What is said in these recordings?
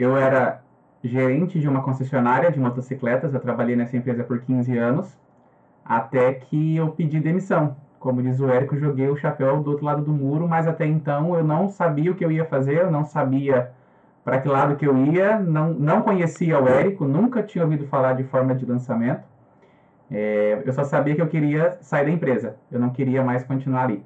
Eu era gerente de uma concessionária de motocicletas, eu trabalhei nessa empresa por 15 anos, até que eu pedi demissão. Como diz o Érico, joguei o chapéu do outro lado do muro, mas até então eu não sabia o que eu ia fazer, eu não sabia para que lado que eu ia, não, não conhecia o Érico, nunca tinha ouvido falar de forma de lançamento. É, eu só sabia que eu queria sair da empresa, eu não queria mais continuar ali.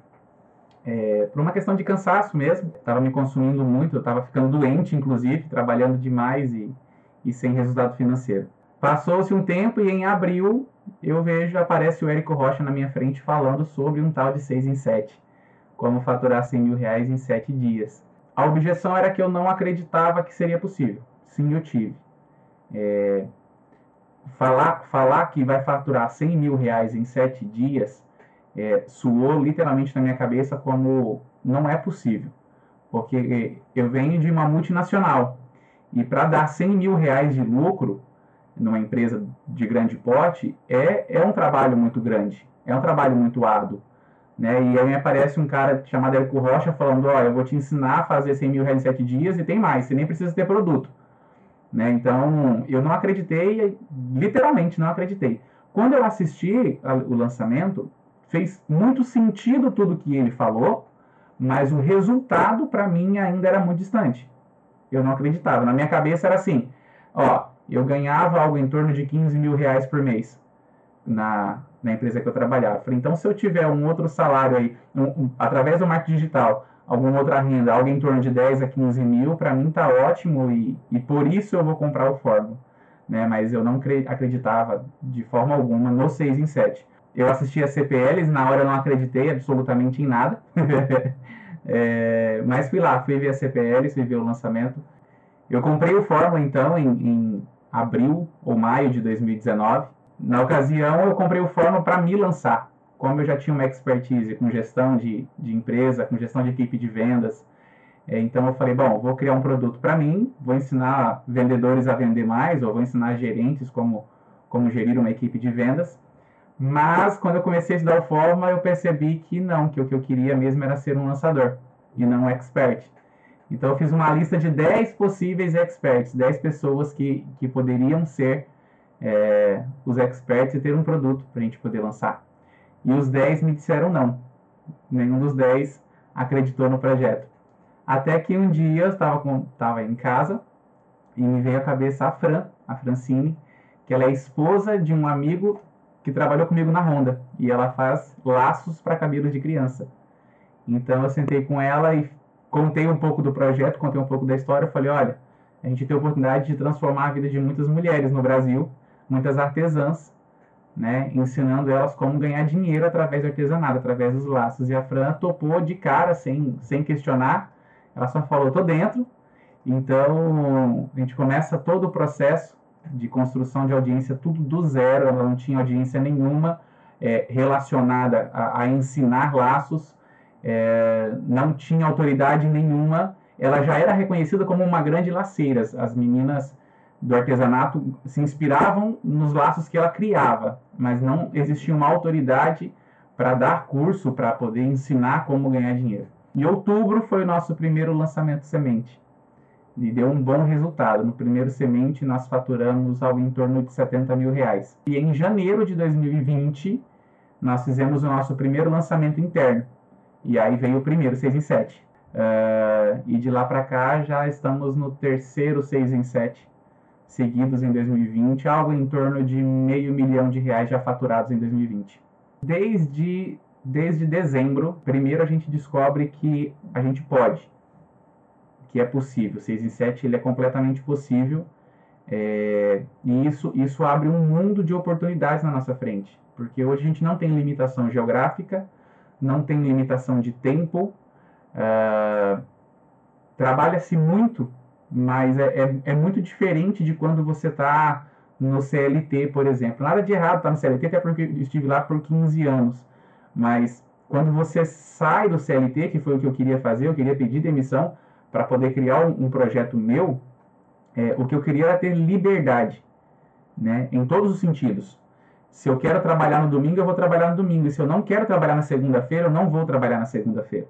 É, por uma questão de cansaço mesmo, estava me consumindo muito, eu estava ficando doente, inclusive, trabalhando demais e, e sem resultado financeiro. Passou-se um tempo e em abril eu vejo, aparece o Érico Rocha na minha frente falando sobre um tal de 6 em 7, como faturar 100 mil reais em 7 dias. A objeção era que eu não acreditava que seria possível. Sim, eu tive. É, falar, falar que vai faturar 100 mil reais em 7 dias é, suou literalmente na minha cabeça como não é possível. Porque eu venho de uma multinacional e para dar 100 mil reais de lucro numa empresa de grande porte é, é um trabalho muito grande, é um trabalho muito árduo. Né? E aí aparece um cara chamado Érico Rocha falando, ó, eu vou te ensinar a fazer 100 mil reais em 7 dias e tem mais, você nem precisa ter produto. Né? Então, eu não acreditei, literalmente não acreditei. Quando eu assisti o lançamento, fez muito sentido tudo que ele falou, mas o resultado para mim ainda era muito distante. Eu não acreditava. Na minha cabeça era assim, ó, eu ganhava algo em torno de 15 mil reais por mês na, na empresa que eu trabalhava. Falei, então se eu tiver um outro salário aí, um, um, através do marketing digital, alguma outra renda, algo em torno de 10 a 15 mil, para mim tá ótimo e, e por isso eu vou comprar o Fórmula. Né? Mas eu não acreditava de forma alguma no 6 em 7 eu assisti a CPLs, na hora eu não acreditei absolutamente em nada. é, mas fui lá, fui ver a CPLs, fui ver o lançamento. Eu comprei o Fórmula, então, em, em abril ou maio de 2019. Na ocasião, eu comprei o Fórmula para me lançar. Como eu já tinha uma expertise com gestão de, de empresa, com gestão de equipe de vendas, é, então eu falei, bom, vou criar um produto para mim, vou ensinar vendedores a vender mais, ou vou ensinar gerentes como, como gerir uma equipe de vendas. Mas quando eu comecei a estudar o Fórmula, eu percebi que não, que o que eu queria mesmo era ser um lançador e não um expert. Então eu fiz uma lista de 10 possíveis experts, 10 pessoas que, que poderiam ser é, os experts e ter um produto para a gente poder lançar. E os 10 me disseram não. Nenhum dos 10 acreditou no projeto. Até que um dia eu estava em casa e me veio à cabeça a Fran, a Francine, que ela é esposa de um amigo que trabalhou comigo na Honda e ela faz laços para cabelos de criança. Então eu sentei com ela e contei um pouco do projeto, contei um pouco da história, falei, olha, a gente tem a oportunidade de transformar a vida de muitas mulheres no Brasil, muitas artesãs, né, ensinando elas como ganhar dinheiro através do artesanato, através dos laços. E a Fran topou de cara, sem, sem questionar, ela só falou, tô dentro. Então, a gente começa todo o processo de construção de audiência, tudo do zero, ela não tinha audiência nenhuma é, relacionada a, a, ensinar laços, é, não tinha autoridade nenhuma, ela já era reconhecida como uma grande laceira. As meninas do artesanato se inspiravam nos laços que ela criava, mas não existia uma autoridade para dar curso, para poder ensinar como ganhar dinheiro. Em outubro foi o nosso primeiro lançamento semente e deu um bom resultado. No primeiro semente, nós faturamos algo em torno de 70 mil reais. E em janeiro de 2020, nós fizemos o nosso primeiro lançamento interno. E aí veio o primeiro, 6 em 7. Uh, e de lá para cá já estamos no terceiro 6 em 7 seguidos em 2020, algo em torno de meio milhão de reais já faturados em 2020. Desde, desde dezembro, primeiro a gente descobre que a gente pode que é possível. 6 em 7 ele é completamente possível. É, e isso, isso abre um mundo de oportunidades na nossa frente. Porque hoje a gente não tem limitação geográfica, não tem limitação de tempo. Uh, Trabalha-se muito, mas é, é, é, muito diferente de quando você está no CLT, por exemplo. Nada de errado estar tá no CLT, até porque eu estive lá por 15 anos. Mas quando você sai do CLT, que foi o que eu queria fazer, eu queria pedir demissão, para poder criar um, um projeto meu, é, o que eu queria era ter liberdade, né, em todos os sentidos. Se eu quero trabalhar no domingo, eu vou trabalhar no domingo. E se eu não quero trabalhar na segunda-feira, eu não vou trabalhar na segunda-feira.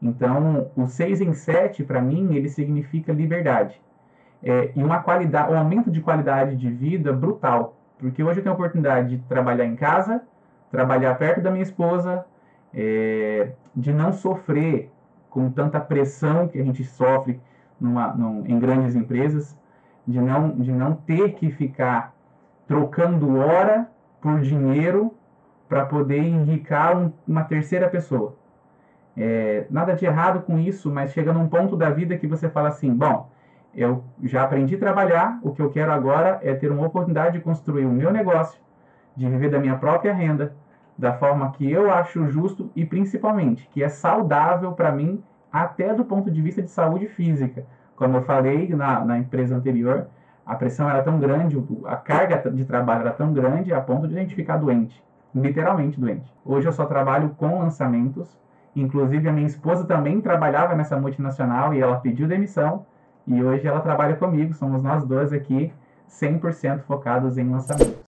Então, o 6 em 7, para mim, ele significa liberdade. é, e uma qualidade, um aumento de qualidade de vida brutal. Porque hoje eu tenho a oportunidade de trabalhar em casa, trabalhar perto da minha esposa, é, de não sofrer com tanta pressão que a gente sofre numa, num, em grandes empresas, de não, de não ter que ficar trocando hora por dinheiro para poder enricar um, uma terceira pessoa. É, nada de errado com isso, mas chega num ponto da vida que você fala assim: bom, eu já aprendi a trabalhar, o que eu quero agora é ter uma oportunidade de construir o meu negócio, de viver da minha própria renda, da forma que eu acho justo e principalmente que é saudável para mim, até do ponto de vista de saúde física. Como eu falei na, na empresa anterior, a pressão era tão grande, a carga de trabalho era tão grande a ponto de a gente ficar doente, literalmente doente. Hoje eu só trabalho com lançamentos, inclusive a minha esposa também trabalhava nessa multinacional e ela pediu demissão e hoje ela trabalha comigo, somos nós dois aqui 100% focados em lançamentos.